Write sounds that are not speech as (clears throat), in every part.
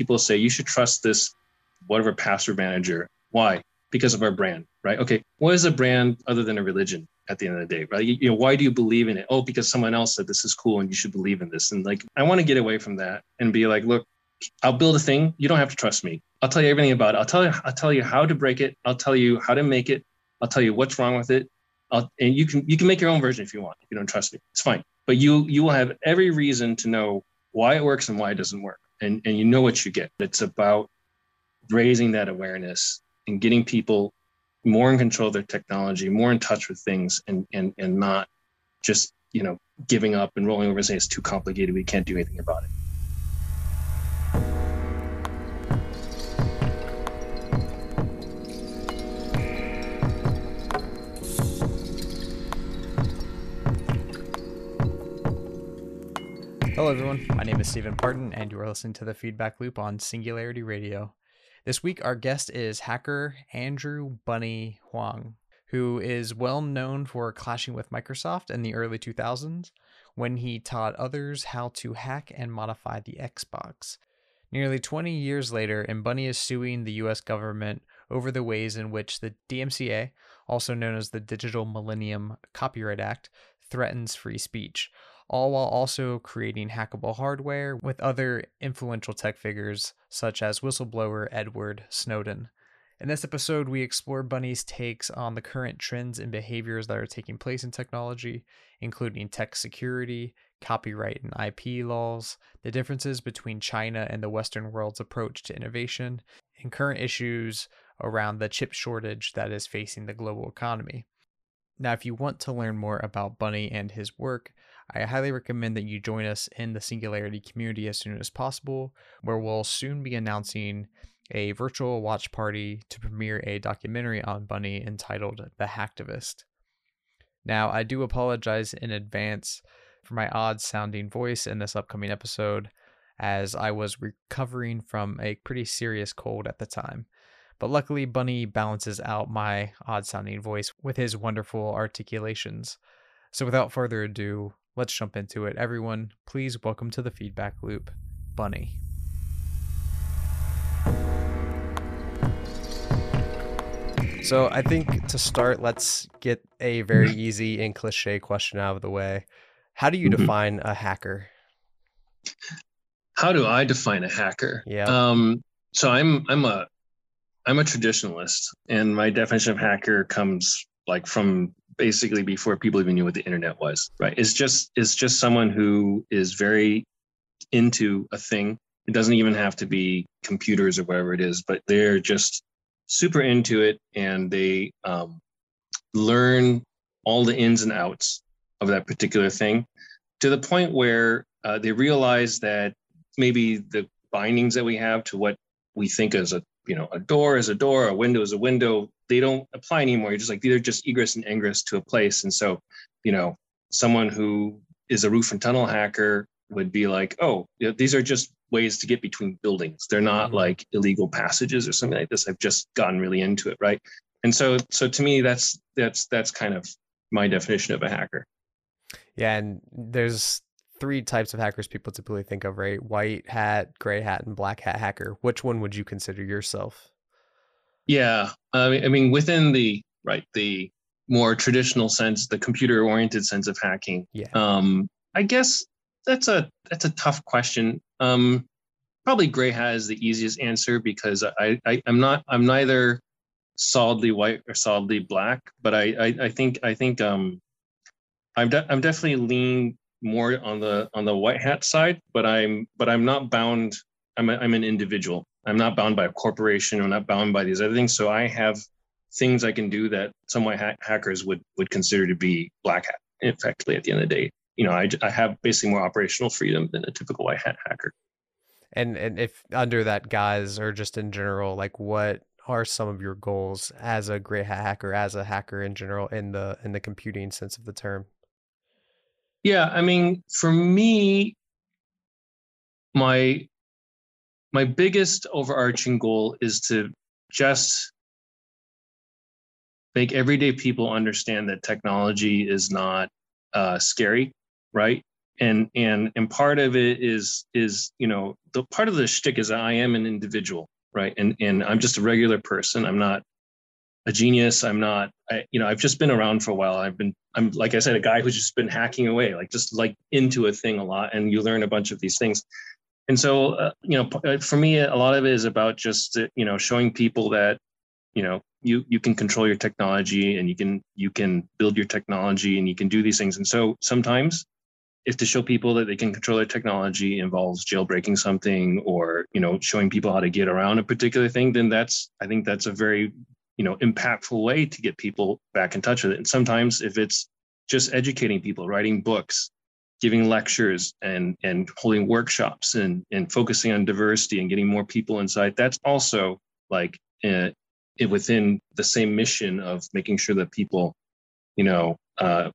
people say you should trust this whatever password manager. Why? Because of our brand, right? Okay, what is a brand other than a religion at the end of the day, right? You, you know, why do you believe in it? Oh, because someone else said this is cool and you should believe in this. And like, I want to get away from that and be like, look, I'll build a thing. You don't have to trust me. I'll tell you everything about it. I'll tell you. I'll tell you how to break it. I'll tell you how to make it. I'll tell you what's wrong with it. I'll, and you can you can make your own version if you want. If you don't trust me, it's fine. But you you will have every reason to know why it works and why it doesn't work, and and you know what you get. It's about raising that awareness and getting people more in control of their technology, more in touch with things, and and and not just you know giving up and rolling over and saying it's too complicated. We can't do anything about it. Hello, everyone. My name is Stephen Parton, and you are listening to the Feedback Loop on Singularity Radio. This week, our guest is hacker Andrew Bunny Huang, who is well known for clashing with Microsoft in the early 2000s when he taught others how to hack and modify the Xbox. Nearly 20 years later, and Bunny is suing the US government over the ways in which the DMCA, also known as the Digital Millennium Copyright Act, threatens free speech all while also creating hackable hardware with other influential tech figures such as whistleblower Edward Snowden. In this episode, we explore Bunny's takes on the current trends and behaviors that are taking place in technology, including tech security, copyright and IP laws, the differences between China and the Western world's approach to innovation, and current issues around the chip shortage that is facing the global economy. Now, if you want to learn more about Bunny and his work, I highly recommend that you join us in the Singularity community as soon as possible, where we'll soon be announcing a virtual watch party to premiere a documentary on Bunny entitled The Hacktivist. Now, I do apologize in advance for my odd sounding voice in this upcoming episode, as I was recovering from a pretty serious cold at the time. But luckily, Bunny balances out my odd sounding voice with his wonderful articulations. So, without further ado, let's jump into it. Everyone, please welcome to the feedback loop, Bunny. So I think to start, let's get a very easy and cliche question out of the way. How do you mm-hmm. define a hacker? How do I define a hacker? Yeah. Um, so I'm I'm a I'm a traditionalist, and my definition of hacker comes like from basically before people even knew what the internet was right? It's just it's just someone who is very into a thing. It doesn't even have to be computers or whatever it is but they're just super into it and they um, learn all the ins and outs of that particular thing to the point where uh, they realize that maybe the bindings that we have to what we think as a you know a door is a door a window is a window they don't apply anymore. You're just like these are just egress and ingress to a place. And so, you know, someone who is a roof and tunnel hacker would be like, oh, you know, these are just ways to get between buildings. They're not mm-hmm. like illegal passages or something like this. I've just gotten really into it, right? And so, so to me, that's that's that's kind of my definition of a hacker. Yeah, and there's three types of hackers people typically think of, right? White hat, gray hat, and black hat hacker. Which one would you consider yourself? Yeah, I mean, I mean, within the right the more traditional sense, the computer-oriented sense of hacking. Yeah. Um, I guess that's a that's a tough question. Um, probably gray has the easiest answer because I, I I'm not I'm neither solidly white or solidly black, but I I, I think I think um I'm de- I'm definitely lean more on the on the white hat side, but I'm but I'm not bound. I'm a, I'm an individual. I'm not bound by a corporation. I'm not bound by these other things. So I have things I can do that some white ha- hackers would would consider to be black hat. Effectively, at the end of the day, you know, I, I have basically more operational freedom than a typical white hat hacker. And and if under that guise or just in general, like what are some of your goals as a gray hat hacker, as a hacker in general, in the in the computing sense of the term? Yeah, I mean, for me, my my biggest overarching goal is to just make everyday people understand that technology is not uh, scary, right? and and and part of it is is you know the part of the shtick is I am an individual, right? And and I'm just a regular person. I'm not a genius. I'm not. I, you know, I've just been around for a while. I've been. I'm like I said, a guy who's just been hacking away, like just like into a thing a lot, and you learn a bunch of these things. And so, uh, you know, uh, for me, a lot of it is about just uh, you know showing people that you know you you can control your technology and you can you can build your technology and you can do these things. And so sometimes if to show people that they can control their technology involves jailbreaking something or you know showing people how to get around a particular thing then that's i think that's a very you know impactful way to get people back in touch with it and sometimes if it's just educating people writing books giving lectures and and holding workshops and and focusing on diversity and getting more people inside that's also like uh, within the same mission of making sure that people you know uh,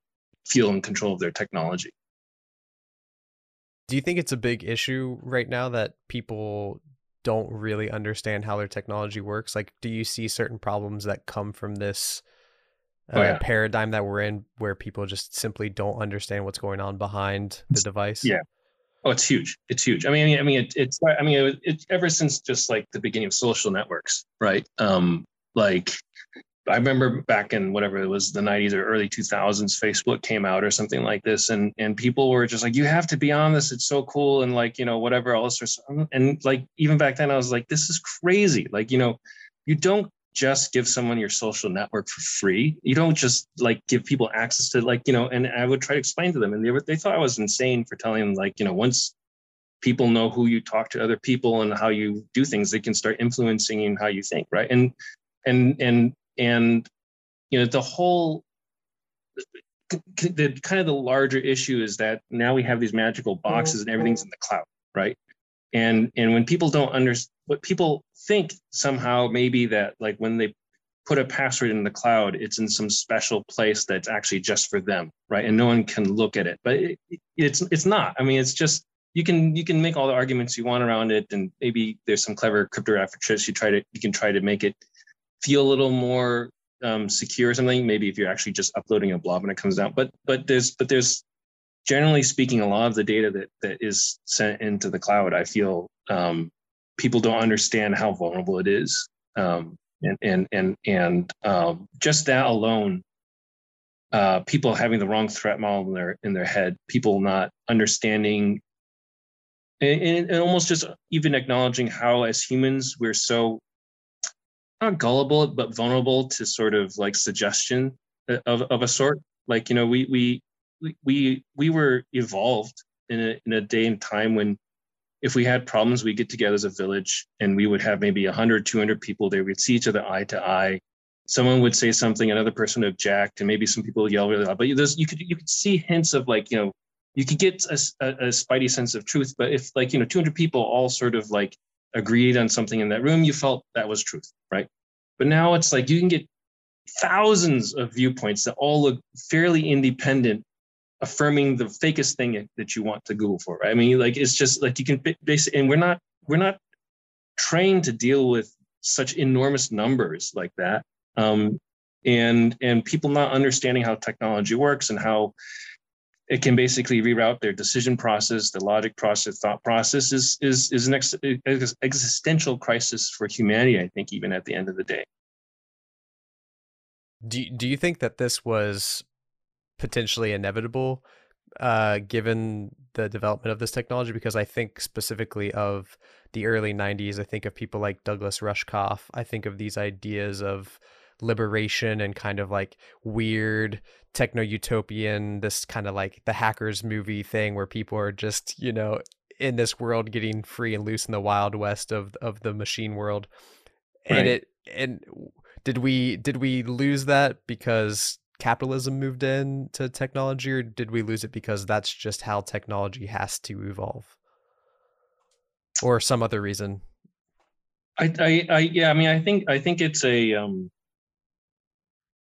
feel in control of their technology do you think it's a big issue right now that people don't really understand how their technology works? Like, do you see certain problems that come from this uh, oh, yeah. paradigm that we're in where people just simply don't understand what's going on behind the device? Yeah. Oh, it's huge. It's huge. I mean, I mean, it, it's, I mean, it, it, ever since just like the beginning of social networks, right? Um, like I remember back in whatever it was the 90s or early 2000s, Facebook came out or something like this, and and people were just like, "You have to be on this. It's so cool," and like you know whatever else. Or something. and like even back then, I was like, "This is crazy." Like you know, you don't just give someone your social network for free. You don't just like give people access to like you know. And I would try to explain to them, and they were they thought I was insane for telling them like you know once people know who you talk to other people and how you do things, they can start influencing how you think, right? And and and and you know the whole the kind of the larger issue is that now we have these magical boxes and everything's mm-hmm. in the cloud right and and when people don't understand what people think somehow maybe that like when they put a password in the cloud it's in some special place that's actually just for them right and no one can look at it but it, it's it's not i mean it's just you can you can make all the arguments you want around it and maybe there's some clever cryptographic tricks you try to you can try to make it feel a little more um, secure or something. Maybe if you're actually just uploading a blob when it comes out. But but there's but there's generally speaking, a lot of the data that that is sent into the cloud, I feel um, people don't understand how vulnerable it is. Um, and and and and um, just that alone, uh, people having the wrong threat model in their in their head, people not understanding, and, and almost just even acknowledging how as humans we're so not gullible but vulnerable to sort of like suggestion of, of a sort like you know we we we we were evolved in a in a day and time when if we had problems we'd get together as a village and we would have maybe 100 200 people there. We'd see each other eye to eye. Someone would say something another person would object and maybe some people would yell really loud. But there's you could you could see hints of like you know you could get a, a, a spidey sense of truth but if like you know 200 people all sort of like agreed on something in that room, you felt that was truth, right? But now it's like you can get thousands of viewpoints that all look fairly independent, affirming the fakest thing that you want to Google for. Right? I mean, like it's just like you can basically, and we're not we're not trained to deal with such enormous numbers like that. Um, and and people not understanding how technology works and how it can basically reroute their decision process, the logic process, thought process is is is an ex- existential crisis for humanity. I think even at the end of the day. Do Do you think that this was potentially inevitable, uh, given the development of this technology? Because I think specifically of the early '90s. I think of people like Douglas Rushkoff. I think of these ideas of liberation and kind of like weird techno utopian this kind of like the hackers movie thing where people are just you know in this world getting free and loose in the wild west of of the machine world Right. and it and did we did we lose that because capitalism moved in to technology or did we lose it because that's just how technology has to evolve or some other reason I, I, I yeah i mean i think i think it's a um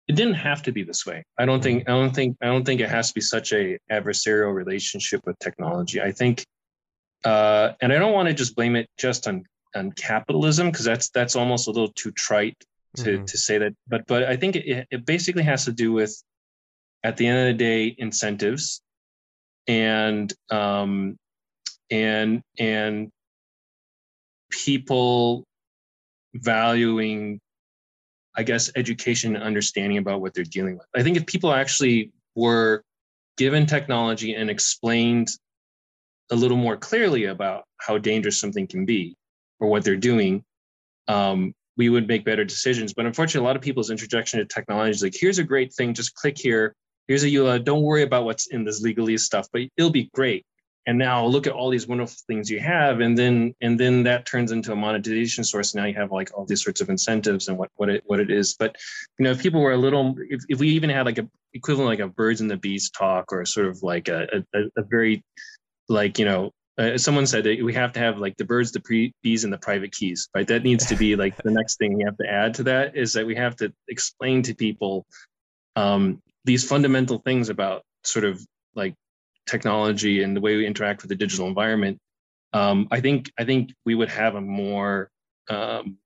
it didn't have to be this way. I don't think mm-hmm. I don't think I don't think it has to be such a adversarial relationship with technology. I think uh, and I don't want to just blame it just on on capitalism because that's that's almost a little too trite to mm-hmm. to say that. But but I think it, it basically has to do with at the end of the day incentives and um, and and people valuing i guess education and understanding about what they're dealing with i think if people actually were given technology and explained a little more clearly about how dangerous something can be or what they're doing um, we would make better decisions. But unfortunately a lot of people's introduction to technology is like here's a great thing. Just click here. Here's a EULA don't worry about what's in this legalese stuff but it'll be great. And now look at all these wonderful things you have and then and then that turns into a monetization source. Now you have like all these sorts of incentives and what what it what it is. But you know if people were a little if, if we even had like a equivalent like a birds and the bees talk or sort of like a a, a very like you know uh, someone said that we have to have like the birds the pre- bees and the private keys right that needs to be (laughs) like the next thing we have to add to that is that we have to explain to people um, these fundamental things about sort of like technology and the way we interact with the digital environment, um, I think I think we would have a more um,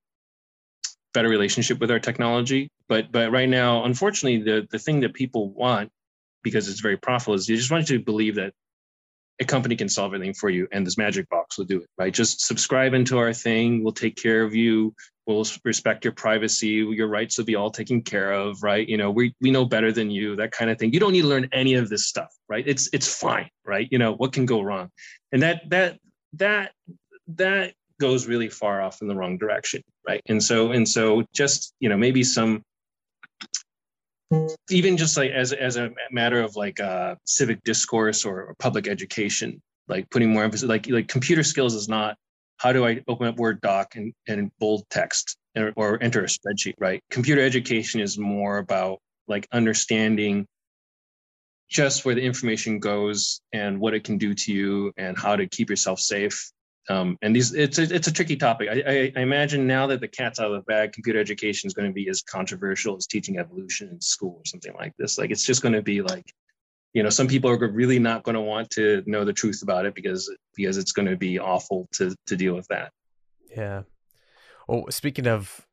better relationship with our technology. But but right now, unfortunately, the the thing that people want because it's very profitable is they just want you to believe that a company can solve everything for you and this magic box will do it right? Just subscribe into our thing. We'll take care of you. We'll respect your privacy. Your rights will be all taken care of right? You know we, we know better than you that kind of thing. You don't need to learn any of this stuff right? It's it's fine right? You know what can go wrong? And that that that that goes really far off in the wrong direction right? And so and so just you know maybe some even just like as as a matter of like uh, civic discourse or, or public education, like putting more emphasis, like like computer skills is not how do I open up Word doc and, and bold text or, or enter a spreadsheet, right? Computer education is more about like understanding just where the information goes and what it can do to you and how to keep yourself safe um, and these, it's a, it's a tricky topic. I, I, I, imagine now that the cat's out of the bag, computer education is going to be as controversial as teaching evolution in school or something like this. Like it's just going to be like, you know, some people are really not going to want to know the truth about it because because it's going to be awful to to deal with that. Yeah. Well, speaking of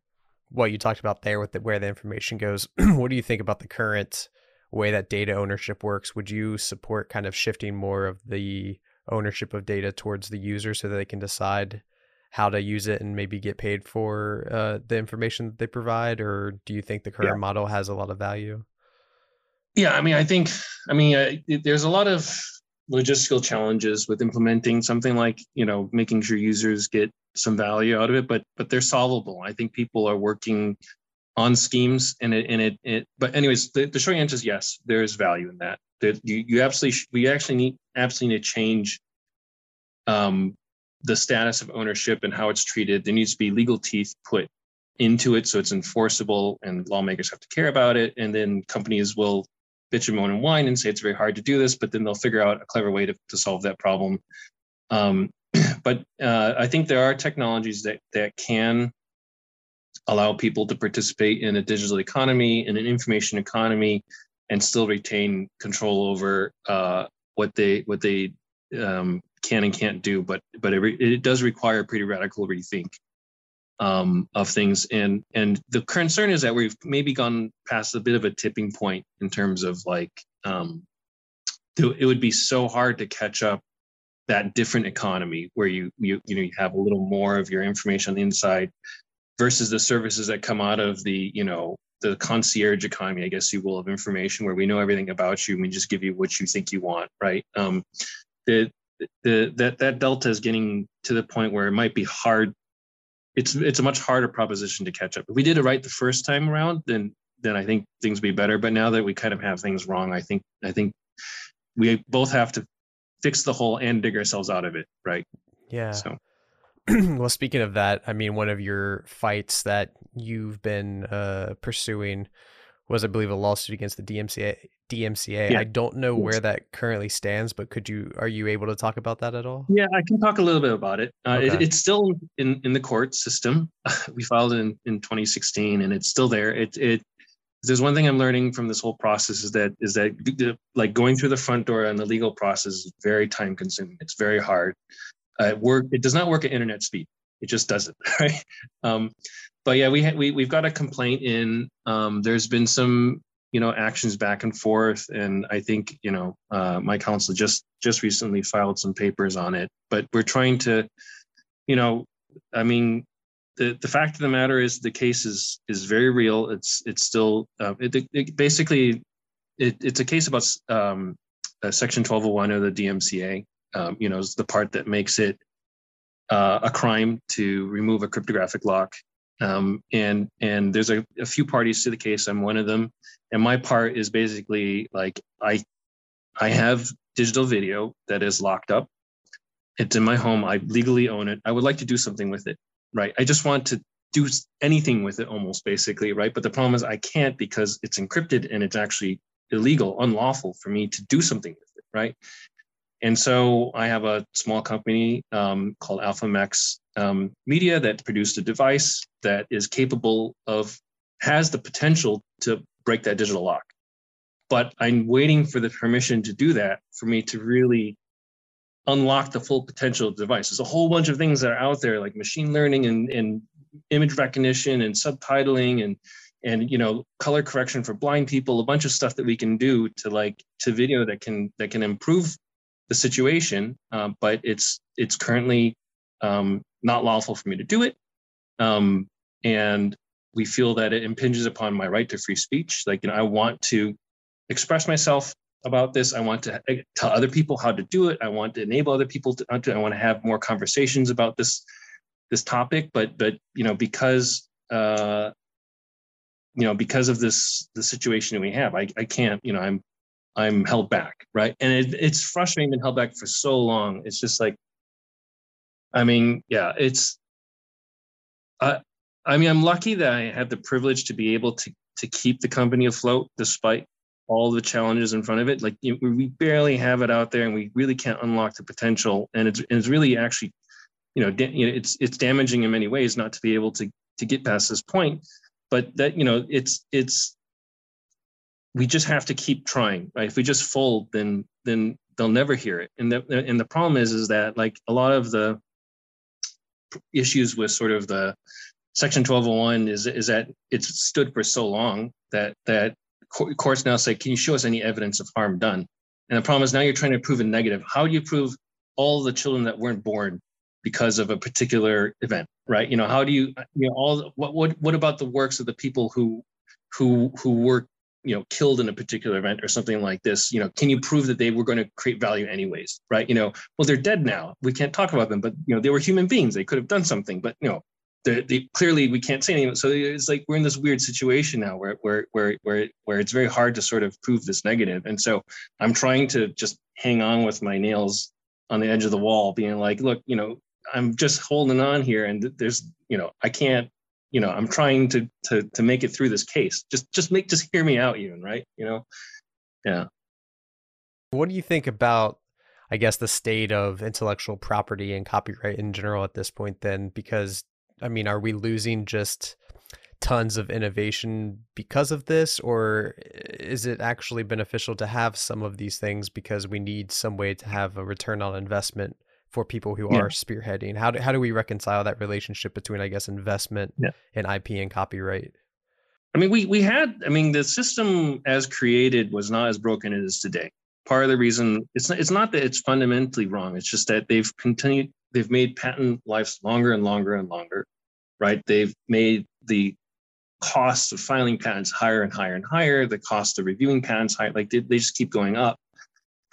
what you talked about there with the, where the information goes, (clears throat) what do you think about the current way that data ownership works? Would you support kind of shifting more of the ownership of data towards the user so that they can decide how to use it and maybe get paid for uh, the information that they provide or do you think the current yeah. model has a lot of value yeah i mean i think i mean uh, there's a lot of logistical challenges with implementing something like you know making sure users get some value out of it but but they're solvable i think people are working on schemes and it and it, it but anyways the, the short answer is yes there is value in that. That you, you absolutely we actually need absolutely need to change um, the status of ownership and how it's treated. There needs to be legal teeth put into it so it's enforceable and lawmakers have to care about it and then companies will bitch and moan and whine and say it's very hard to do this but then they'll figure out a clever way to, to solve that problem. Um, (clears throat) but uh, i think there are technologies that that can allow people to participate in a digital economy, in an information economy, and still retain control over uh, what they what they um, can and can't do. But but it, re- it does require a pretty radical rethink um, of things. And and the concern is that we've maybe gone past a bit of a tipping point in terms of like um, it would be so hard to catch up that different economy where you you you know you have a little more of your information on the inside versus the services that come out of the you know the concierge economy i guess you will of information where we know everything about you and we just give you what you think you want right? Um, the, the that that delta is getting to the point where it might be hard it's it's a much harder proposition to catch up. If we did it right the first time around then then i think things would be better. But now that we kind of have things wrong i think i think we both have to fix the hole and dig ourselves out of it right? Yeah. So (clears throat) well, speaking of that, I mean, one of your fights that you've been uh, pursuing was, I believe, a lawsuit against the DMCA. DMCA. Yeah. I don't know where that currently stands, but could you are you able to talk about that at all? Yeah, I can talk a little bit about it. Uh, okay. it it's still in in the court system. (laughs) we filed in in 2016, and it's still there. It it there's one thing I'm learning from this whole process is that is that like going through the front door and the legal process is very time consuming. It's very hard. Uh, it work. It does not work at internet speed. It just doesn't. (laughs) Right. Um, but yeah, we ha- we we've got a complaint in. Um, there's been some you know actions back and forth and i think you know uh, my counsel just just recently filed some papers on it but we're trying to you know i mean the, the fact of the matter is the case is is very real it's it's still uh, it, it basically it, it's a case about um, uh, section 1201 of the dmca um, you know is the part that makes it uh, a crime to remove a cryptographic lock. Um, and and there's a, a few parties to the case. I'm one of them. And my part is basically like i i have digital video that is locked up. It's in my home. I legally own it. I would like to do something with it right? I just want to do anything with it almost basically right? But the problem is i can't because it's encrypted and it's actually illegal unlawful for me to do something with it right and so I have a small company um, called AlphaMax um, Media that produced a device that is capable of, has the potential to break that digital lock. But I'm waiting for the permission to do that for me to really unlock the full potential of the device. There's a whole bunch of things that are out there like machine learning and, and image recognition and subtitling and and you know color correction for blind people a bunch of stuff that we can do to like to video that can that can improve the situation, uh, but it's it's currently um, not lawful for me to do it, um, and we feel that it impinges upon my right to free speech. Like, you know, I want to express myself about this. I want to eh, tell other people how to do it. I want to enable other people to. Uh, to I want to have more conversations about this this topic. But but you know because uh, you know because of this the situation that we have, I I can't. You know, I'm I'm held back, right? And it, it's frustrating being held back for so long. It's just like, I mean, yeah, it's. Uh, I mean, I'm lucky that I have the privilege to be able to to keep the company afloat despite all the challenges in front of it. Like you we barely have it out there, and we really can't unlock the potential. And it's it's really actually, you know, da- you know, it's it's damaging in many ways not to be able to to get past this point. But that you know, it's it's we just have to keep trying right? If we just fold then then they'll never hear it. And the and the problem is is that like a lot of the issues with sort of the section 1201 is is that it's stood for so long that that courts now say can you show us any evidence of harm done? And the problem is now you're trying to prove a negative. How do you prove all the children that weren't born because of a particular event right? You know how do you you know all what what what about the works of the people who who who were you know killed in a particular event or something like this you know can you prove that they were going to create value anyways right? You know well they're dead now. We can't talk about them but you know they were human beings. They could have done something but you know they, they clearly we can't say anything. So it's like we're in this weird situation now where where where where where it's very hard to sort of prove this negative. And so i'm trying to just hang on with my nails on the edge of the wall being like look you know i'm just holding on here and there's you know i can't you know i'm trying to to to make it through this case. Just just make just hear me out even right? You know? Yeah. What do you think about i guess the state of intellectual property and copyright in general at this point then? Because i mean are we losing just tons of innovation because of this? Or eh, is it actually beneficial to have some of these things because we need some way to have a return on investment for people who yeah. are spearheading? How do, how do we reconcile that relationship between, I guess, investment yeah. and IP and copyright? I mean, we we had. I mean, the system as created was not as broken as it is today. Part of the reason it's not, it's not that it's fundamentally wrong. It's just that they've continued. They've made patent lives longer and longer and longer, right? They've made the cost of filing patents higher and higher and higher. The cost of reviewing patents higher. Like they, they just keep going up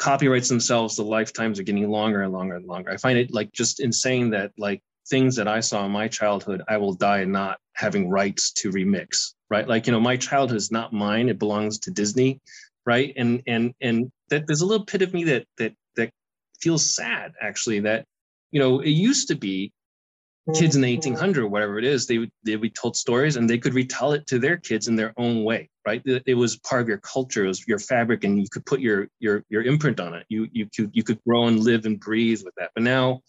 copyrights themselves, the lifetimes are getting longer and longer and longer. I find it like just insane that like things that I saw in my childhood, I will die not having rights to remix, right? Like, you know, my childhood is not mine. It belongs to Disney, right? And and and that there's a little bit of me that that that feels sad actually that, you know, it used to be kids in the mm-hmm. 1800 or whatever it is, they would they would be told stories and they could retell it to their kids in their own way, right? It was part of your culture, it was your fabric, and you could put your your your imprint on it. You you could you could grow and live and breathe with that. But now,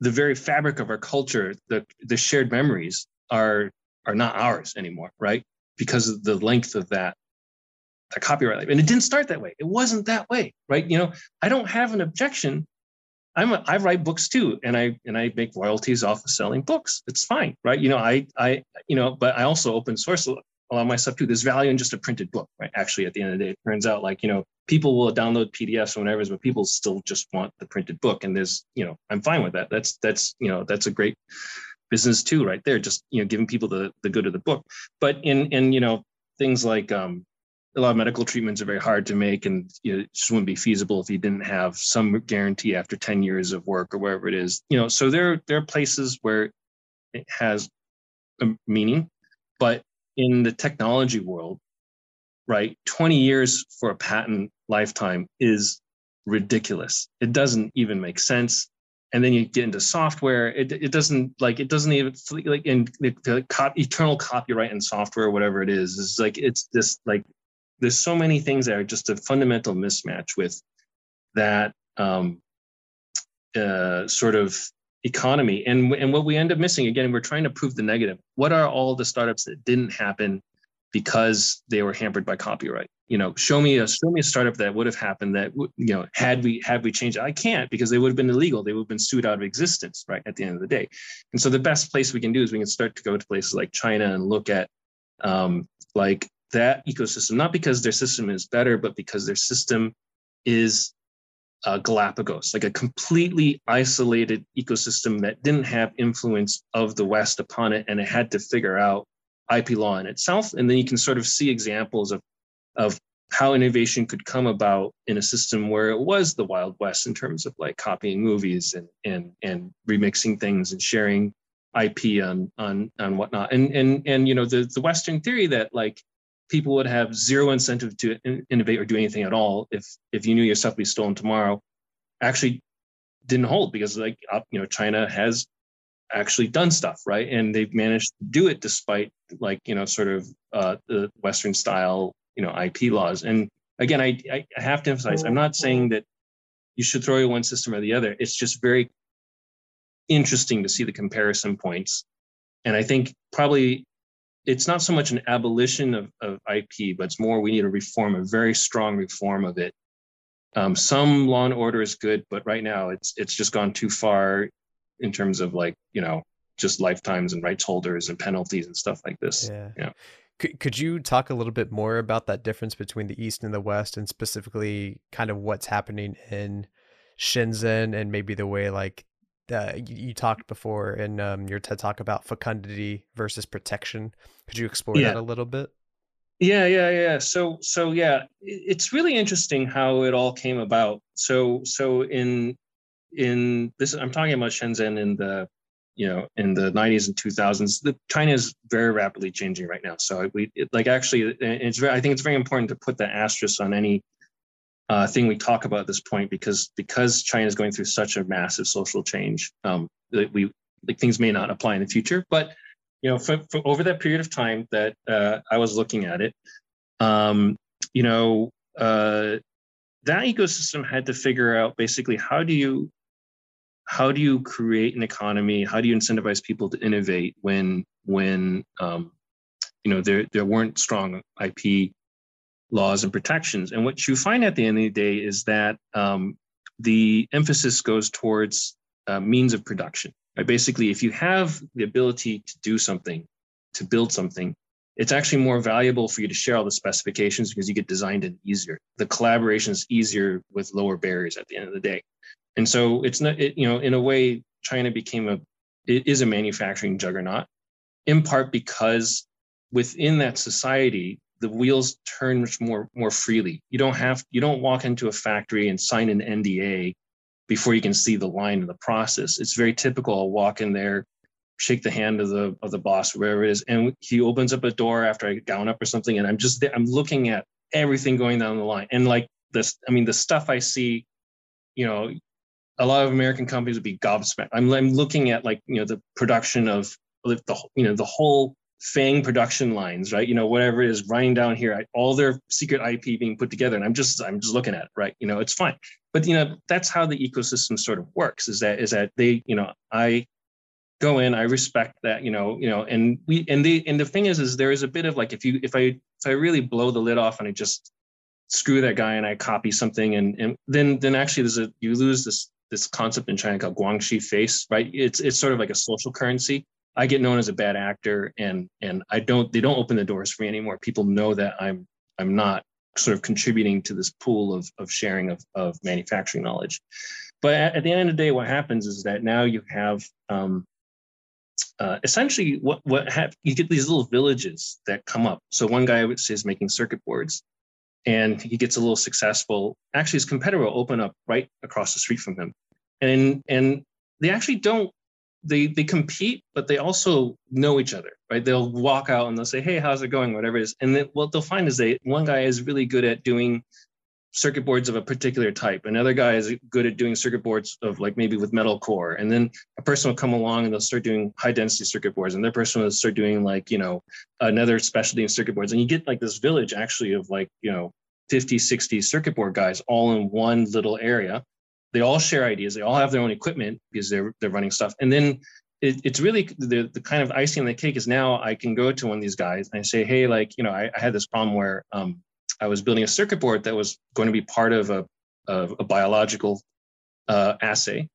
the very fabric of our culture, the the shared memories are are not ours anymore, right? Because of the length of that the copyright life. And it didn't start that way. It wasn't that way, right? You know, I don't have an objection I'm a, I write books too, and I and I make royalties off of selling books. It's fine, right? You know, I I you know, but I also open source a myself to. There's value in just a printed book, right? Actually, at the end of the day, it turns out like, you know, people will download PDFs or whatever, but people still just want the printed book. And there's, you know, I'm fine with that. That's, that's, you know, that's a great business too, right there. Just, you know, giving people the, the good of the book. But in, in, you know, things like, um, a lot of medical treatments are very hard to make and you know, it just wouldn't be feasible if you didn't have some guarantee after 10 years of work or wherever it is you know so there there are places where it has a meaning but in the technology world right 20 years for a patent lifetime is ridiculous. It doesn't even make sense. And then you get into software it, it doesn't like it doesn't even like in the, the eternal copyright in software whatever it is is like it's this like there's so many things that are just a fundamental mismatch with that um, uh, sort of economy. And, and what we end up missing, again, we're trying to prove the negative. What are all the startups that didn't happen because they were hampered by copyright? You know, show me a show me a startup that would have happened that you know had we had we changed. I can't because they would have been illegal. They would have been sued out of existence, right? At the end of the day. And so the best place we can do is we can start to go to places like China and look at um, like that ecosystem, not because their system is better, but because their system is uh, Galapagos, like a completely isolated ecosystem that didn't have influence of the West upon it, and it had to figure out IP law in itself. And then you can sort of see examples of of how innovation could come about in a system where it was the Wild West in terms of like copying movies and and and remixing things and sharing IP on on on whatnot. And and and you know the the Western theory that like people would have zero incentive to innovate or do anything at all if if you knew your stuff would be stolen tomorrow actually didn't hold because like you know china has actually done stuff right? And they've managed to do it despite like you know sort of uh, the western style you know ip laws. And again I, I have to emphasize i'm not saying that you should throw away one system or the other. It's just very interesting to see the comparison points. And i think probably it's not so much an abolition of, of IP, but it's more we need a reform, a very strong reform of it. Um, some law and order is good, but right now it's it's just gone too far in terms of like you know just lifetimes and rights holders and penalties and stuff like this. Yeah. yeah. Could, could you talk a little bit more about that difference between the East and the West, and specifically kind of what's happening in Shenzhen and maybe the way like uh, you, you, talked before in um, your TED talk about fecundity versus protection. Could you explore yeah. that a little bit? Yeah, yeah, yeah. So, so yeah, it's really interesting how it all came about. So, so in in this, I'm talking about Shenzhen in the you know in the 90s and 2000s. The China is very rapidly changing right now. So we it, like actually, it's very. I think it's very important to put the asterisk on any uh, thing we talk about at this point because because China is going through such a massive social change. Um, that we like things may not apply in the future, but you know, for, for over that period of time that uh, I was looking at it, um, you know, uh, that ecosystem had to figure out basically how do you how do you create an economy? How do you incentivize people to innovate when when um, you know there there weren't strong IP laws and protections. And what you find at the end of the day is that um, the emphasis goes towards uh, means of production. Right? Basically, if you have the ability to do something, to build something, it's actually more valuable for you to share all the specifications because you get designed in easier. The collaboration is easier with lower barriers at the end of the day. And so it's not, it, you know, in a way, China became a, it is a manufacturing juggernaut, in part because within that society, the wheels turn much more more freely. You don't have you don't walk into a factory and sign an NDA before you can see the line of the process. It's very typical. I'll walk in there, shake the hand of the of the boss, wherever it is, and he opens up a door after I gown up or something, and I'm just there, I'm looking at everything going down the line. And like this, I mean, the stuff I see, you know, a lot of American companies would be gobsmacked. I'm I'm looking at like you know the production of the you know the whole Fang production lines, right? You know, whatever it is running down here, all their secret IP being put together. And I'm just, I'm just looking at it, right? You know, it's fine. But you know, that's how the ecosystem sort of works. Is that is that they, you know, I go in, I respect that, you know, you know, and we and the and the thing is, is there is a bit of like if you if I if I really blow the lid off and I just screw that guy and I copy something and and then then actually there's a you lose this this concept in China called guanxi face, right? It's it's sort of like a social currency I get known as a bad actor, and and I don't they don't open the doors for me anymore. People know that I'm I'm not sort of contributing to this pool of of sharing of of manufacturing knowledge. But at, at the end of the day, what happens is that now you have um, uh, essentially what what you get these little villages that come up. So one guy is making circuit boards, and he gets a little successful. Actually, his competitor will open up right across the street from him, and and they actually don't they they compete, but they also know each other, right? They'll walk out and they'll say, "Hey, how's it going?" Whatever it is, and then what they'll find is they one guy is really good at doing circuit boards of a particular type. Another guy is good at doing circuit boards of like maybe with metal core. And then a person will come along and they'll start doing high density circuit boards. And their person will start doing like, you know, another specialty in circuit boards. And you get like this village actually of like, you know, 50, 60 circuit board guys all in one little area. They all share ideas. They all have their own equipment because they're they're running stuff. And then it, it's really the, the kind of icing on the cake is now I can go to one of these guys and I say, hey, like, you know, I, I had this problem where um, I was building a circuit board that was going to be part of a, a biological uh, assay,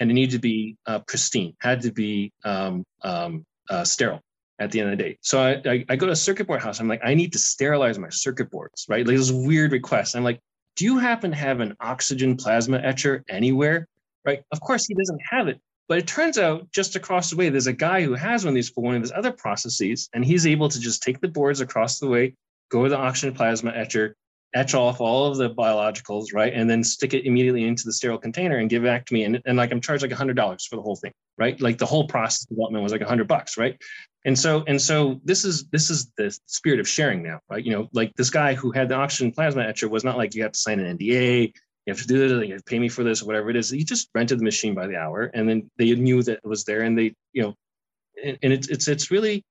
and it needed to be uh, pristine, had to be um, um, uh, sterile at the end of the day. So I, I, I, go to a circuit board house. I'm like, I need to sterilize my circuit boards, right? Like this weird request. I'm like, do you happen to have an oxygen plasma etcher anywhere? Right? Of course, he doesn't have it. But it turns out just across the way, there's a guy who has one of these for one of his other processes, and he's able to just take the boards across the way, go to the oxygen plasma etcher, etch off all of the biologicals, right? And then stick it immediately into the sterile container and give it back to me. And, and like I'm charged like hundred dollars for the whole thing, right? Like the whole process development was like hundred bucks, right? And so and so this is this is the spirit of sharing now, right? You know, like this guy who had the oxygen plasma etcher was not like you have to sign an NDA, you have to do this, you have to pay me for this, or whatever it is. He just rented the machine by the hour, and then they knew that it was there, and they, you know, and, and it's it's it's really,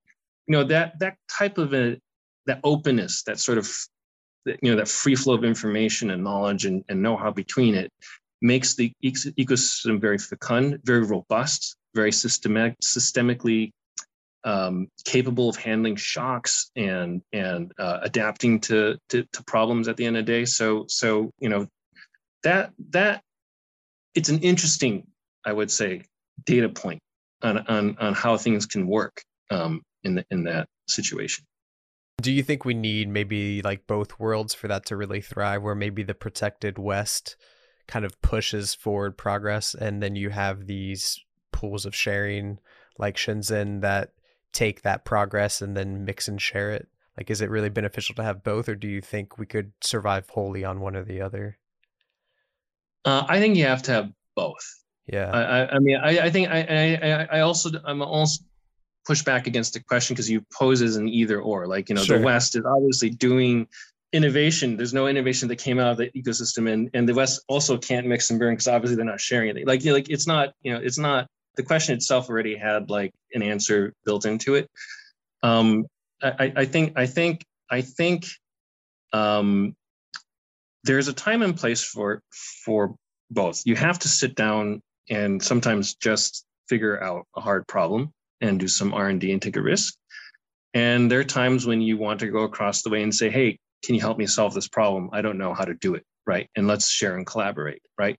you know, that that type of a that openness, that sort of you know that free flow of information and knowledge and, and know-how between it makes the ecosystem very fecund, very robust, very systematic, systemically um, capable of handling shocks and and uh, adapting to, to, to problems at the end of the day. So so you know that that it's an interesting, I would say, data point on on on how things can work um, in the, in that situation. Do you think we need maybe like both worlds for that to really thrive, where maybe the protected West kind of pushes forward progress, and then you have these pools of sharing like Shenzhen that take that progress and then mix and share it? Like, is it really beneficial to have both, or do you think we could survive wholly on one or the other? Uh, I think you have to have both. Yeah. I, I mean, I, I think I, I, I also, I'm also push back against the question because you pose as an either or. Like, you know, sure. the West is obviously doing innovation. There's no innovation that came out of the ecosystem, and and the West also can't mix and burn because obviously they're not sharing anything. Like, you know, like it's not, you know, it's not. The question itself already had like an answer built into it. Um, I, I think, I think, I think, um, there's a time and place for for both. You have to sit down and sometimes just figure out a hard problem and do some R&D and take a risk. And there are times when you want to go across the way and say, "Hey, can you help me solve this problem? I don't know how to do it." Right? And let's share and collaborate, right?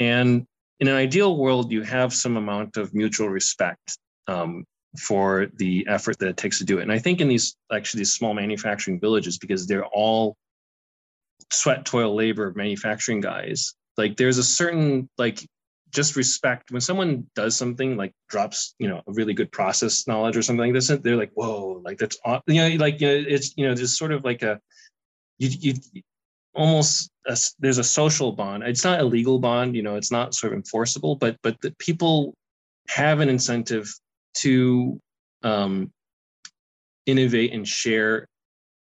And in an ideal world, you have some amount of mutual respect um, for the effort that it takes to do it. And I think in these actually these small manufacturing villages, because they're all sweat, toil, labor manufacturing guys, like there's a certain like just respect when someone does something like drops you know a really good process knowledge or something like this they're like whoa like that's you know like you know it's you know just sort of like a you you almost a, there's a social bond. It's not a legal bond you know it's not sort of enforceable but but the people have an incentive to um, innovate and share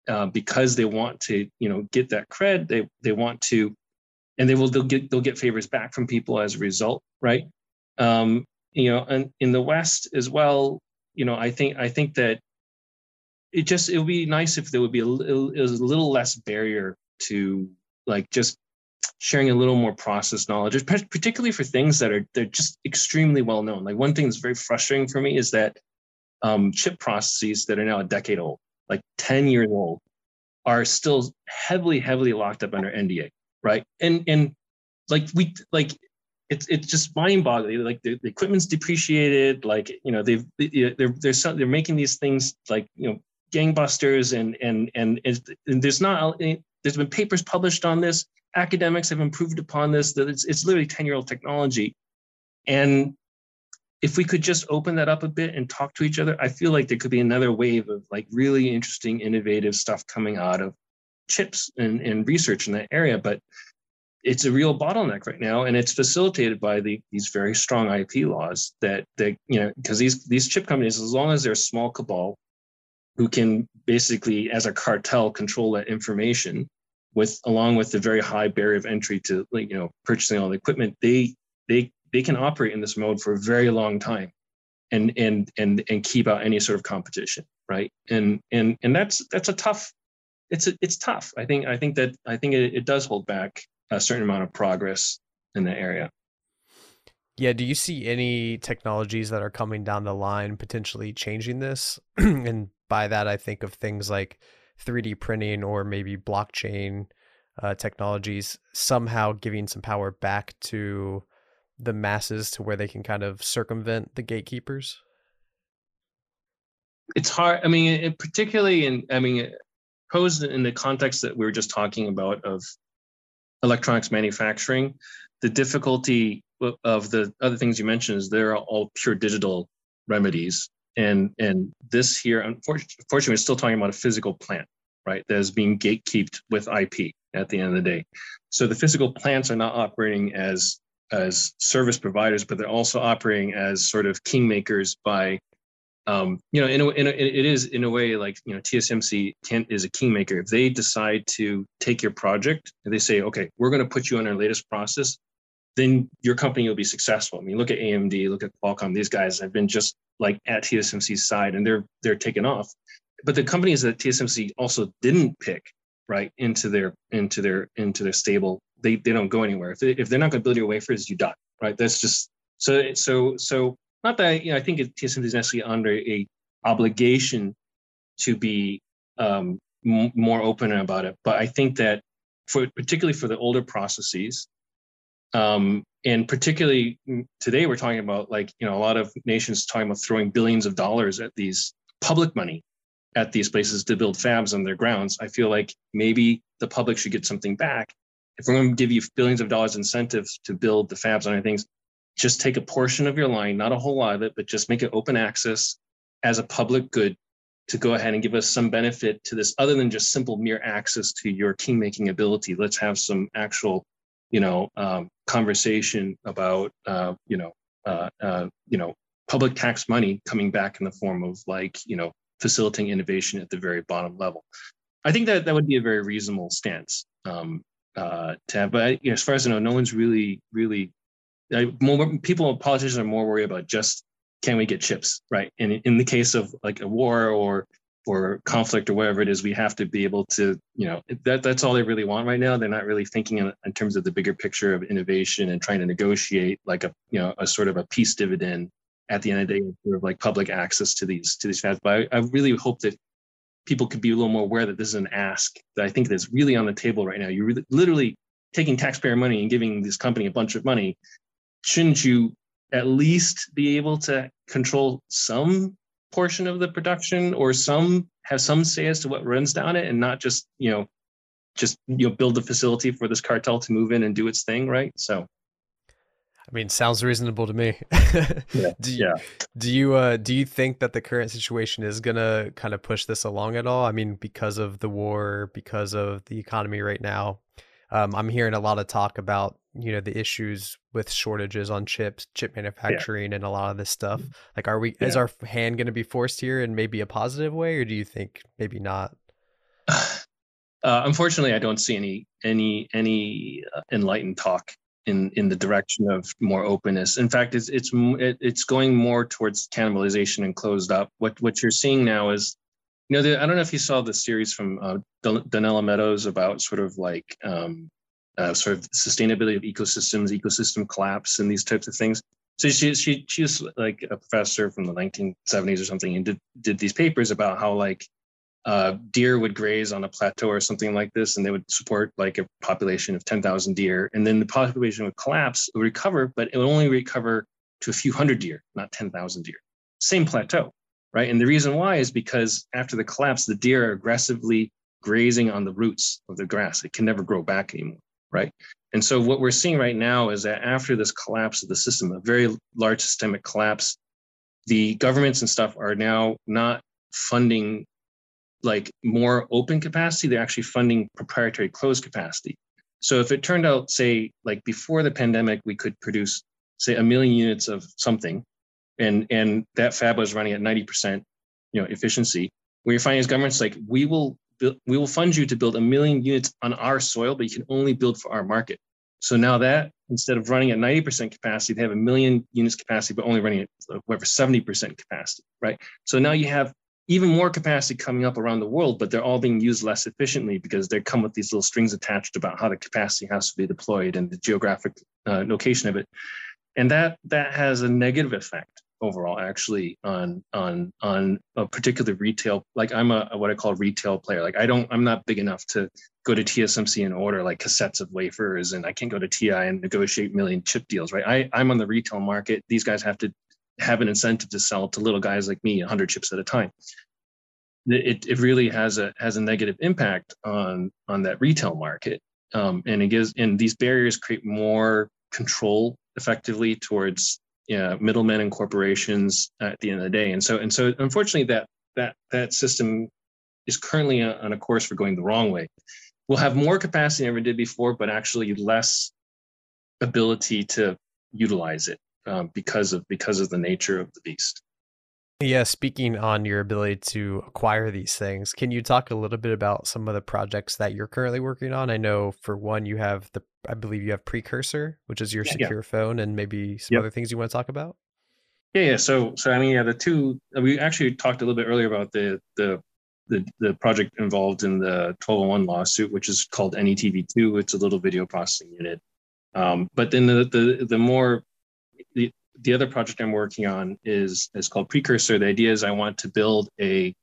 uh, because they want to you know get that cred they they want to and they will they'll get they'll get favors back from people as a result, right? Um, you know, and in the West as well, you know, I think I think that it just it would be nice if there would be a little, a little less barrier to like just sharing a little more process knowledge, particularly for things that are they're just extremely well known. Like one thing that's very frustrating for me is that um, chip processes that are now a decade old, like 10 years old, are still heavily, heavily locked up under NDA right? And and like we like it's it's just mind-boggling. Like the, the equipment's depreciated. Like you know they've they're they're they're making these things like you know gangbusters and and and, and there's not uh, there's been papers published on this. Academics have improved upon this. That it's it's literally ten year old technology, and if we could just open that up a bit and talk to each other, I feel like there could be another wave of like really interesting, innovative stuff coming out of chips and, and research in that area. But it's a real bottleneck right now, and it's facilitated by the, these very strong IP laws that that you know because these these chip companies, as long as they're small cabal who can basically, as a cartel, control that information with along with the very high barrier of entry to you know purchasing all the equipment, they they they can operate in this mode for a very long time and and and and keep out any sort of competition right and and and that's that's a tough it's it's tough i think i think that i think it, it does hold back a certain amount of progress in the area yeah do you see any technologies that are coming down the line potentially changing this (clears throat) and by that i think of things like 3d printing or maybe blockchain uh, technologies somehow giving some power back to the masses to where they can kind of circumvent the gatekeepers? It's hard. I mean, it, particularly in, I mean, posed in the context that we were just talking about of electronics manufacturing, the difficulty of the other things you mentioned is they're all pure digital remedies. And, and this here, unfortunately, we're still talking about a physical plant, right? That is being gatekept with IP at the end of the day. So the physical plants are not operating as as service providers, but they're also operating as sort of kingmakers by, um, you know, in a, in a, it is in a way like you know TSMC can, is a kingmaker. If they decide to take your project and they say, okay, we're going to put you on our latest process, then your company will be successful. I mean, look at AMD, look at Qualcomm. These guys have been just like at TSMC's side, and they're they're taken off. But the companies that TSMC also didn't pick right into their into their into their stable they they don't go anywhere. If, they, if they're not going to build your wafers, you die. Right. That's just so so so. Not that you know, I think TSMC is necessarily under a obligation to be um, m- more open about it, but I think that for particularly for the older processes, um, and particularly today we're talking about like you know a lot of nations talking about throwing billions of dollars at these public money at these places to build fabs on their grounds. I feel like maybe the public should get something back if we're going to give you billions of dollars incentives to build the fabs on things, just take a portion of your line, not a whole lot of it, but just make it open access as a public good to go ahead and give us some benefit to this other than just simple mere access to your king making ability. Let's have some actual, you know, um, conversation about, uh, you know, uh, uh, you know, public tax money coming back in the form of like, you know, facilitating innovation at the very bottom level. I think that that would be a very reasonable stance. Um, uh, to have. But you know, as far as I know, no one's really, really. More people, politicians are more worried about just can we get chips, right? And in the case of like a war or or conflict or whatever it is, we have to be able to, you know, that that's all they really want right now. They're not really thinking in, in terms of the bigger picture of innovation and trying to negotiate like a, you know, a sort of a peace dividend at the end of the day, sort of like public access to these to these fabs. But I, I really hope that people could be a little more aware that this is an ask that I think that's really on the table right now. You're really, literally taking taxpayer money and giving this company a bunch of money. Shouldn't you at least be able to control some portion of the production or some have some say as to what runs down it and not just, you know, just you know build the facility for this cartel to move in and do its thing, right? So I mean, sounds reasonable to me. (laughs) yeah. do you, yeah. Do you uh do you think that the current situation is gonna kind of push this along at all? I mean, because of the war, because of the economy right now, um, I'm hearing a lot of talk about you know the issues with shortages on chips, chip manufacturing, yeah. and a lot of this stuff. Like, are we? Yeah. Is our hand going to be forced here in maybe a positive way, or do you think maybe not? (sighs) Uh, unfortunately, I don't see any any any uh, enlightened talk in in the direction of more openness. In fact, it's it's it's going more towards cannibalization and closed up. What what you're seeing now is, you know, the, I don't know if you saw the series from uh, Donella Meadows about sort of like um, uh, sort of sustainability of ecosystems, ecosystem collapse, and these types of things. So she she she's like a professor from the 1970s or something, and did did these papers about how like uh, deer would graze on a plateau or something like this, and they would support like a population of 10,000 deer. And then the population would collapse, it would recover, but it would only recover to a few hundred deer, not 10,000 deer. Same plateau, right? And the reason why is because after the collapse, the deer are aggressively grazing on the roots of the grass. It can never grow back anymore, right? And so what we're seeing right now is that after this collapse of the system, a very large systemic collapse, the governments and stuff are now not funding like more open capacity, they're actually funding proprietary closed capacity. So if it turned out, say, like before the pandemic, we could produce, say, a million units of something, and and that fab was running at 90%, you know, efficiency, what you're finding governments like we will we will fund you to build a million units on our soil, but you can only build for our market. So now that instead of running at 90% capacity, they have a million units capacity, but only running at whatever 70% capacity, right? So now you have even more capacity coming up around the world, but they're all being used less efficiently because they come with these little strings attached about how the capacity has to be deployed and the geographic uh, location of it, and that that has a negative effect overall actually on on on a particular retail like i'm a what i call retail player. Like i don't i'm not big enough to go to tsmc and order like cassettes of wafers and i can't go to ti and negotiate million chip deals right? I, i'm on the retail market. These guys have to have an incentive to sell to little guys like me 100 chips at a time. It, it really has a has a negative impact on on that retail market. Um, and it gives and these barriers create more control effectively towards know, middlemen and corporations at the end of the day and so and so unfortunately that that that system is currently on a course for going the wrong way we'll have more capacity than ever did before but actually less ability to utilize it um, because of because of the nature of the beast. Yeah, speaking on your ability to acquire these things, can you talk a little bit about some of the projects that you're currently working on? I know for one, you have the, I believe you have Precursor, which is your yeah, secure yeah. phone, and maybe some yep. other things you want to talk about. Yeah, yeah. So, so I mean, yeah, the two we actually talked a little bit earlier about the the the, the project involved in the 1201 lawsuit, which is called NETV2. It's a little video processing unit. Um, but then the, the the more the, the other project I'm working on is is called Precursor. The idea is I want to build a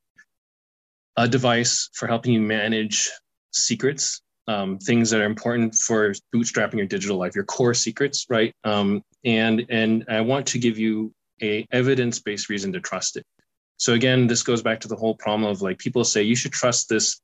a device for helping you manage secrets, um, things that are important for bootstrapping your digital life, your core secrets, right? Um, and and I want to give you a evidence based reason to trust it. So again, this goes back to the whole problem of like people say you should trust this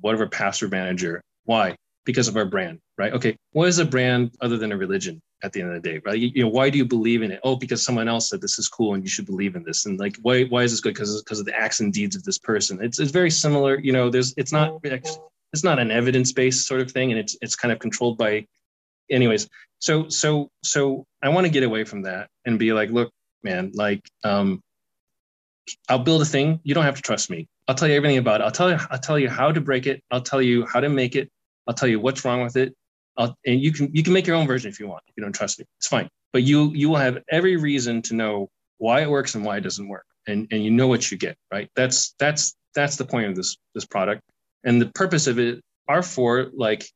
whatever password manager. Why? Because of our brand, right? Okay, what is a brand other than a religion? At the end of the day, right? You, you, know, why do you believe in it? Oh, because someone else said this is cool and you should believe in this. And like, why why is this good? Because because of the acts and deeds of this person. It's it's very similar. You know, there's it's not it's not an evidence based sort of thing, and it's it's kind of controlled by, anyways. So so so I want to get away from that and be like, look, man, like um, I'll build a thing. You don't have to trust me. I'll tell you everything about it. I'll tell you I'll tell you how to break it. I'll tell you how to make it. I'll tell you what's wrong with it. I'll, and you can you can make your own version if you want. If you don't trust me, it's fine. But you you will have every reason to know why it works and why it doesn't work, and and you know what you get. Right. That's that's that's the point of this this product, and the purpose of it are for like,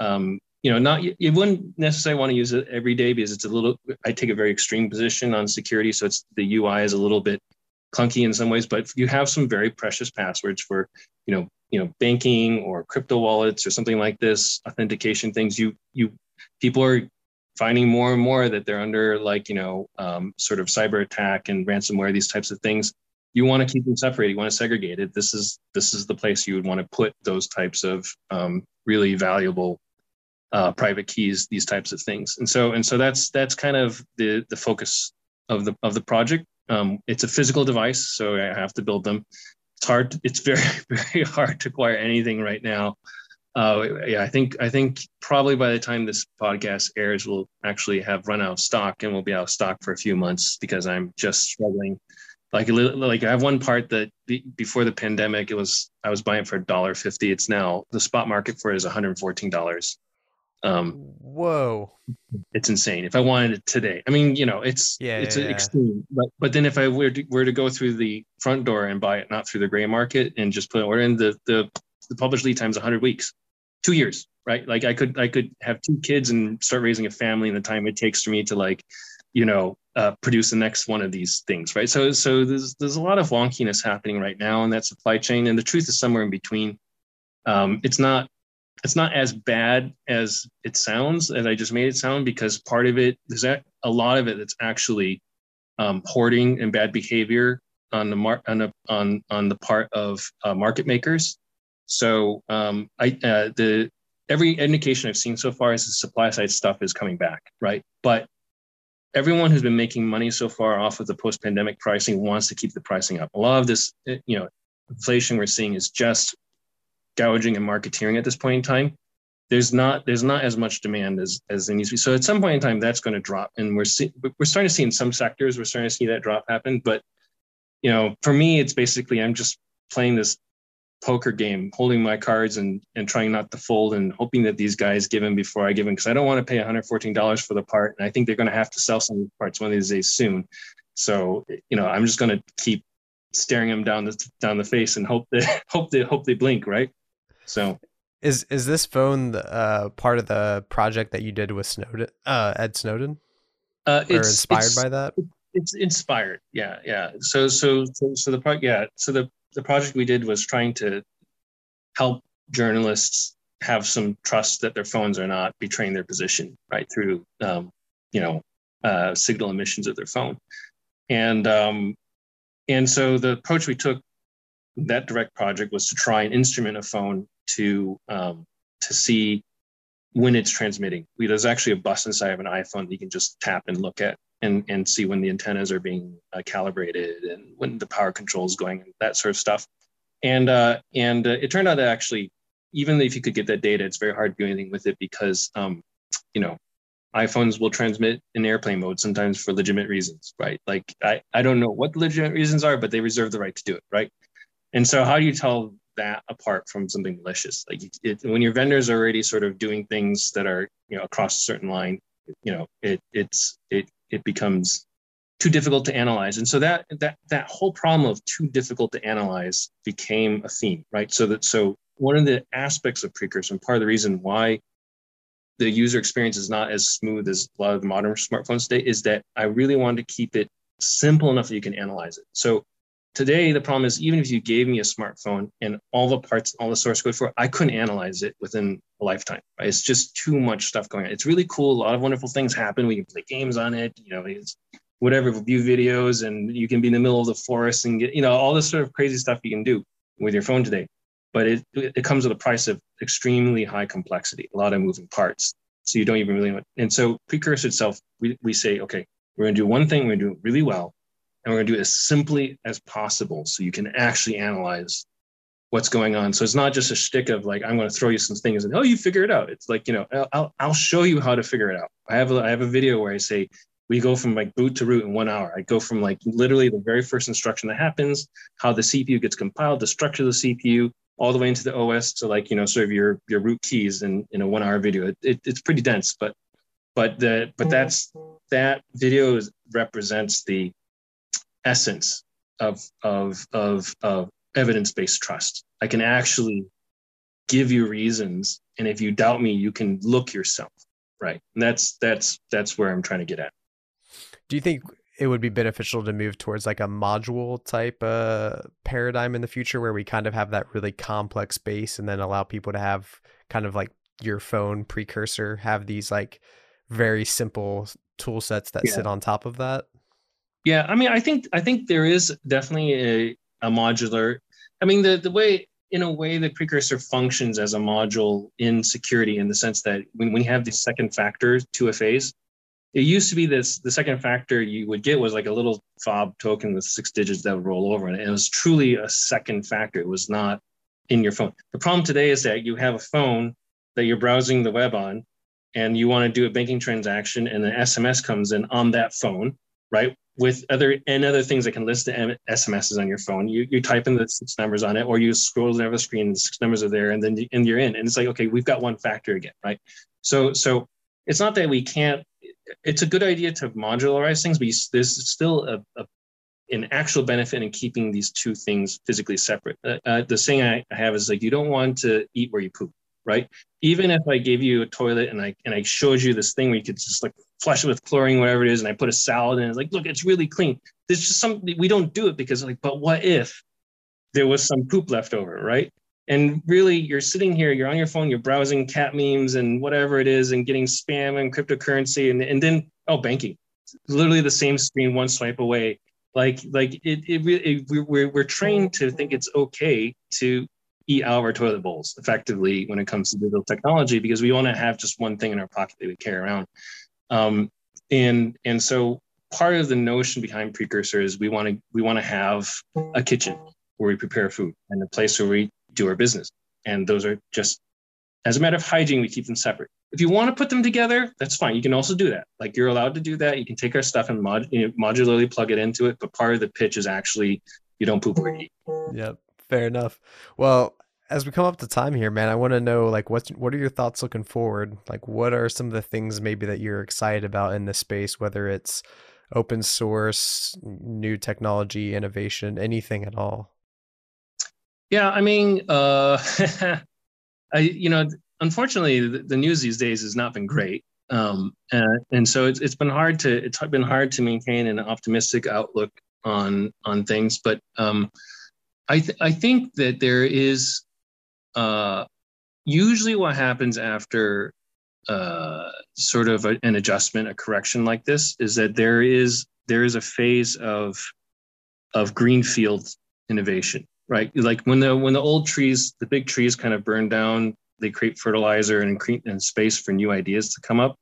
um, you know, not you, you wouldn't necessarily want to use it every day because it's a little. I take a very extreme position on security, so it's the UI is a little bit clunky in some ways, but you have some very precious passwords for, you know, you know, banking or crypto wallets or something like this, authentication things, you you people are finding more and more that they're under like, you know, um, sort of cyber attack and ransomware, these types of things. You want to keep them separated. You want to segregate it. This is this is the place you would want to put those types of um, really valuable uh, private keys, these types of things. And so and so that's that's kind of the the focus of the of the project. Um, it's a physical device, so I have to build them. It's hard. It's very (laughs) very hard to acquire anything right now. Uh, yeah, I think I think probably by the time this podcast airs, we'll actually have run out of stock, and we'll be out of stock for a few months because I'm just struggling. Like like I have one part that before the pandemic, it was I was buying for a dollar fifty. It's now the spot market for it is 114 dollars. Um, Whoa, it's insane. If I wanted it today, I mean, you know, it's yeah, it's yeah, extreme. But but then if I were to, were to go through the front door and buy it, not through the gray market, and just put an order in, the the the published lead time's is 100 weeks, two years, right? Like I could I could have two kids and start raising a family in the time it takes for me to like, you know, uh, produce the next one of these things, right? So, so there's there's a lot of wonkiness happening right now in that supply chain, and the truth is somewhere in between. Um, it's not it's not as bad as it sounds, as I just made it sound, because part of it there's a, lot of it that's actually um, hoarding and bad behavior on the mar- on, on on the part of uh, market makers. So um, I uh, the every indication I've seen so far is the supply side stuff is coming back, right? But everyone who's been making money so far off of the post-pandemic pricing wants to keep the pricing up. A lot of this, eh, you know, inflation we're seeing is just gouging and marketeering at this point in time. There's not there's not as much demand as as there needs to be. So at some point in time, that's going to drop, and we're see, we're starting to see in some sectors we're starting to see that drop happen. But you know, for me, it's basically I'm just playing this poker game, holding my cards and and trying not to fold and hoping that these guys give in before I give in because I don't want to pay $114 for the part, and I think they're going to have to sell some parts one of these days soon. So you know, I'm just going to keep staring them down the down the face and hope they (laughs) hope they hope they blink, right? So. Is is this phone uh, part of the project that you did with Snowden, uh, Ed Snowden? Uh, or inspired by that? It's inspired, yeah, yeah. So, so, so, so the part, yeah. So the the project we did was trying to help journalists have some trust that their phones are not betraying their position right through um, you know uh, signal emissions of their phone and um, and so the approach we took that direct project was to try and instrument a phone to um, to see when it's transmitting. We, there's actually a bus inside of an iPhone that you can just tap and look at and, and see when the antennas are being uh, calibrated and when the power control is going and that sort of stuff. And uh, and uh, it turned out that actually, even if you could get that data, it's very hard to do anything with it because um, you know iPhones will transmit in airplane mode sometimes for legitimate reasons, right? Like I, I don't know what the legitimate reasons are, but they reserve the right to do it, right? And so how do you tell that apart from something malicious? Like it, when your vendors are already sort of doing things that are you know across a certain line, you know it it's it it becomes too difficult to analyze. And so that that that whole problem of too difficult to analyze became a theme, right? So that so one of the aspects of precursor and part of the reason why the user experience is not as smooth as a lot of the modern smartphones today is that I really wanted to keep it simple enough that you can analyze it. So today the problem is even if you gave me a smartphone and all the parts, all the source code for it, I couldn't analyze it within a lifetime. Right? It's just too much stuff going on. It's really cool. A lot of wonderful things happen. We can play games on it. You know, it's whatever view videos, and you can be in the middle of the forest and get you know all this sort of crazy stuff you can do with your phone today. But it it comes with a price of extremely high complexity, a lot of moving parts. So you don't even really know. And so precursor itself, we, we say, okay, we're going to do one thing, we're going to do it really well, and we're going to do it as simply as possible so you can actually analyze what's going on. So it's not just a shtick of like, I'm going to throw you some things and, oh, you figure it out. It's like, you know, I'll, I'll show you how to figure it out. I have, a, I have a video where I say, we go from like boot to root in one hour. I go from like literally the very first instruction that happens, how the CPU gets compiled, the structure of the CPU, all the way into the OS to like, you know, sort of your, your root keys in, in a one hour video. It, it, it's pretty dense, but, but the, but that's, that video is, represents the essence of, of, of, of evidence-based trust. I can actually give you reasons, and if you doubt me, you can look yourself. Right. And that's that's that's where I'm trying to get at. Do you think it would be beneficial to move towards like a module type uh, paradigm in the future where we kind of have that really complex base and then allow people to have kind of like your phone precursor have these like very simple tool sets that yeah. sit on top of that yeah i mean i think i think there is definitely a, a modular I mean, the, the way, in a way, the precursor functions as a module in security in the sense that when we have the second factor to a phase, it used to be this the second factor you would get was like a little fob token with six digits that would roll over and it was truly a second factor. It was not in your phone. The problem today is that you have a phone that you're browsing the web on and you want to do a banking transaction and an sms comes in on that phone right with other and other things that can list the SMSs on your phone. You, you type in the six numbers on it, or you scroll over the screen, the six numbers are there, and then you, and you're in. And it's like, okay, we've got one factor again, right? So so it's not that we can't. It's a good idea to modularize things, but there's still a, a an actual benefit in keeping these two things physically separate. Uh, uh, the saying I have is like, you don't want to eat where you poop, right? Even if I gave you a toilet and I and I showed you this thing where you could just like flush it with chlorine, whatever it is, and I put a salad in, it's like, look, it's really clean. There's just something we don't do it because like, but what if there was some poop left over, right? And really, you're sitting here, you're on your phone, you're browsing cat memes and whatever it is, and getting spam and cryptocurrency, and, and then oh, banking, literally the same screen, one swipe away. Like like it it, it we're we're trained to think it's okay to eat out of our toilet bowls effectively when it comes to digital technology because we want to have just one thing in our pocket that we carry around. Um, and and so part of the notion behind precursor is we want to we want to have a kitchen where we prepare food and a place where we do our business. And those are just as a matter of hygiene, we keep them separate. If you want to put them together, that's fine. You can also do that. Like you're allowed to do that. You can take our stuff and mod, you know, modularly plug it into it. But part of the pitch is actually you don't poop or eat. Yep. Fair enough. Well, as we come up to time here, man, I want to know like what's what are your thoughts looking forward? Like what are some of the things maybe that you're excited about in this space, whether it's open source, new technology, innovation, anything at all? Yeah, I mean, uh, (laughs) I you know, unfortunately, the, the, news these days has not been great, um, and, and so it's it's been hard to it's been hard to maintain an optimistic outlook on on things. But um, I th- I think that there is uh, usually what happens after uh, sort of a, an adjustment, a correction like this, is that there is there is a phase of of greenfield innovation, right? Like when the when the old trees, the big trees, kind of burn down, they create fertilizer and, and space for new ideas to come up.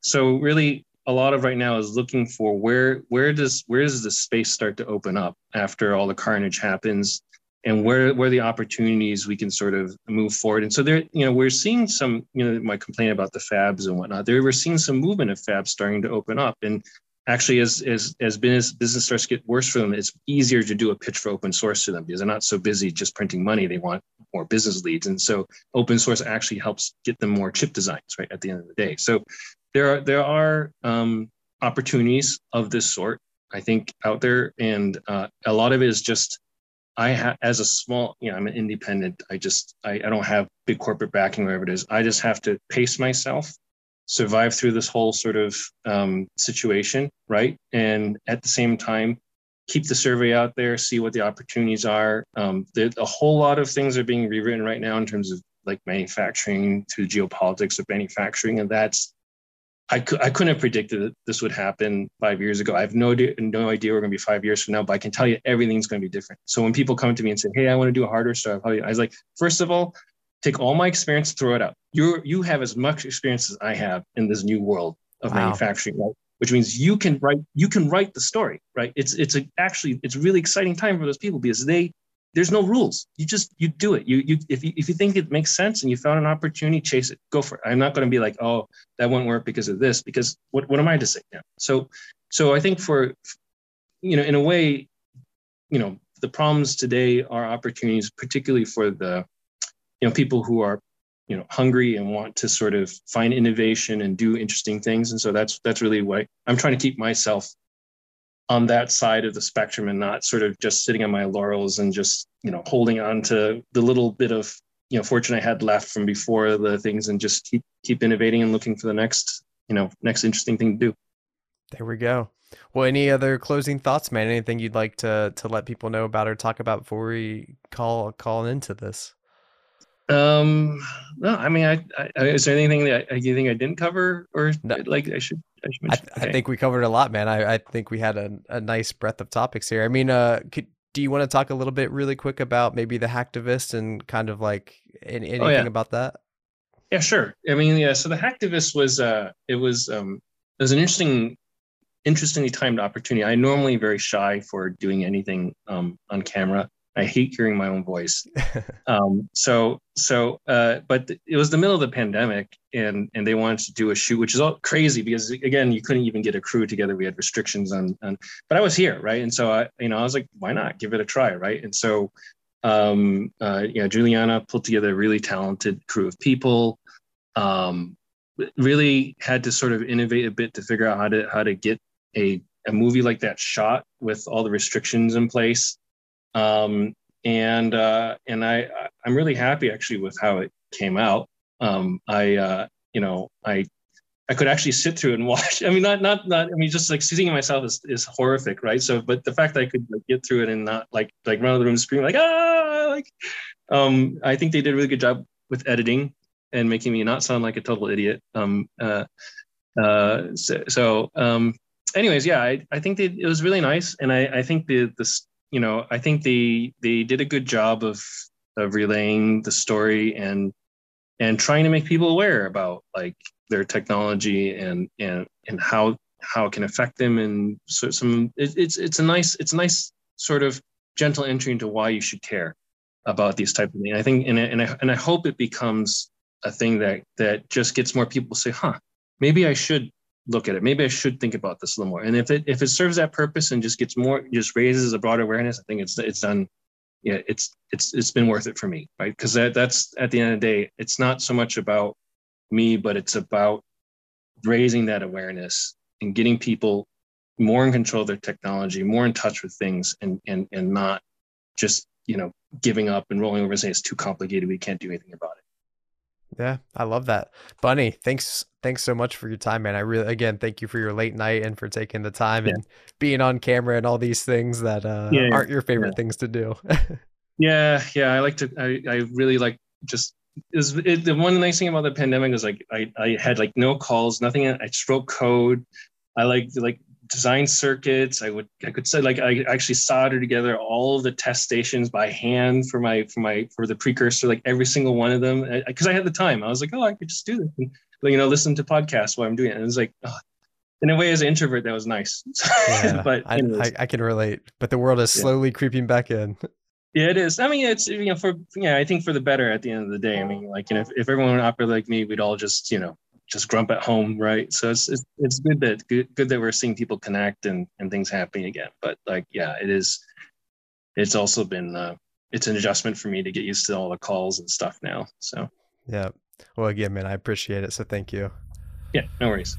So really, a lot of right now is looking for where where does where does the space start to open up after all the carnage happens? And where where the opportunities we can sort of move forward? And so there you know we're seeing some you know my complaint about the fabs and whatnot there we're seeing some movement of fabs starting to open up. And actually as as as business business starts to get worse for them it's easier to do a pitch for open source to them because they're not so busy just printing money. They want more business leads. And so open source actually helps get them more chip designs right at the end of the day. So there are there are um, opportunities of this sort i think out there and uh, a lot of it is just I have, as a small, you know, I'm an independent. I just, I, I don't have big corporate backing, whatever it is. I just have to pace myself, survive through this whole sort of um, situation, right? And at the same time, keep the survey out there, see what the opportunities are. Um, a whole lot of things are being rewritten right now in terms of like manufacturing to geopolitics of manufacturing, and that's I, could, I couldn't have predicted that this would happen five years ago. I have no, no idea we're going to be five years from now, but I can tell you everything's going to be different. So when people come to me and say, Hey, I want to do a hardware startup, I was like, first of all, take all my experience, throw it out. You you have as much experience as I have in this new world of wow. manufacturing, right? Which means you can write you can write the story, right? It's it's a, actually it's a really exciting time for those people because they there's no rules. You just you do it. You you if you if you think it makes sense and you found an opportunity, chase it. Go for it. I'm not going to be like, oh, that won't work because of this. Because what what am I to say now? So so I think for you know in a way, you know the problems today are opportunities, particularly for the you know people who are you know hungry and want to sort of find innovation and do interesting things. And so that's that's really why I'm trying to keep myself on that side of the spectrum and not sort of just sitting on my laurels and just you know holding on to the little bit of you know fortune I had left from before the things and just keep keep innovating and looking for the next you know next interesting thing to do. There we go. Well, any other closing thoughts, man? Anything you'd like to to let people know about or talk about before we call call into this? Um, no, I mean, I, I is there anything that you think I didn't cover or no. like I should? I, okay. I, think we covered a lot, man. I, I think we had a, a nice breadth of topics here. I mean, uh, could, do you want to talk a little bit really quick about maybe the hacktivist and kind of like anything oh, yeah. about that? Yeah, sure. I mean, yeah. So the hacktivist was uh, it was um, it was an interesting, interestingly timed opportunity. I'm normally very shy for doing anything um, on camera. I hate hearing my own voice. (laughs) um, so so, uh, but it was the middle of the pandemic, and and they wanted to do a shoot, which is all crazy because again, you couldn't even get a crew together. We had restrictions on, on but I was here, right? And so I, you know, I was like, why not give it a try, right? And so, um, uh, you know, Juliana pulled together a really talented crew of people. Um, really had to sort of innovate a bit to figure out how to how to get a a movie like that shot with all the restrictions in place um, and uh, and I I'm really happy actually with how it came out. um, I uh, you know I I could actually sit through and (laughs) watch. I mean, not not not. I mean, just like seeing myself is, is horrific, right? So, but the fact that I could like, get through it and not like like run out of the room screaming like ah, like, um, I think they did a really good job with editing and making me not sound like a total idiot. Um, uh, uh, so, so um, anyways, yeah, I, I think they, it was really nice, and I, I think the this you know I think they they did a good job of of relaying the story and and trying to make people aware about like their technology and and and how how it can affect them and so some it, it's it's a nice it's a nice sort of gentle entry into why you should care about these type of things. I think and and I, and I hope it becomes a thing that that just gets more people say, huh, maybe I should look at it. Maybe I should think about this a little more. And if it if it serves that purpose and just gets more, just raises a broader awareness, I think it's it's done. Yeah, it's it's it's been worth it for me, right? Because that that's at the end of the day, it's not so much about me, but it's about raising that awareness and getting people more in control of their technology, more in touch with things, and and and not just you know giving up and rolling over and saying it's too complicated, we can't do anything about it. Yeah, I love that. Bunnie, thanks thanks so much for your time, man. I really again thank you for your late night and for taking the time yeah. and being on camera and all these things that uh, yeah, aren't your favorite yeah. things to do. (laughs) yeah, yeah. I like to I, I really like just is it, the one nice thing about the pandemic is like I, I had like no calls, nothing. I just wrote code. I like like design circuits. I would I could say like I actually solder together all of the test stations by hand for my for my for the precursor, like every single one of them, because I, I, had the time. I was like, oh, I could just do this, and, you know, listen to podcasts while I'm doing it. And it was like, oh, in a way, as an introvert, that was nice. (laughs) Yeah, but I, I, I, can relate. But the world is slowly yeah. creeping back in. Yeah, it is. I mean, it's you know for yeah, I think for the better at the end of the day. I mean, like you know, if, if everyone operated like me, we'd all just you know just grump at home, right? So it's it's, it's good that good, good that we're seeing people connect and and things happening again. But like, yeah, it is. It's also been uh, it's an adjustment for me to get used to all the calls and stuff now. So yeah. Well, again, man, I appreciate it. So thank you. Yeah, no worries.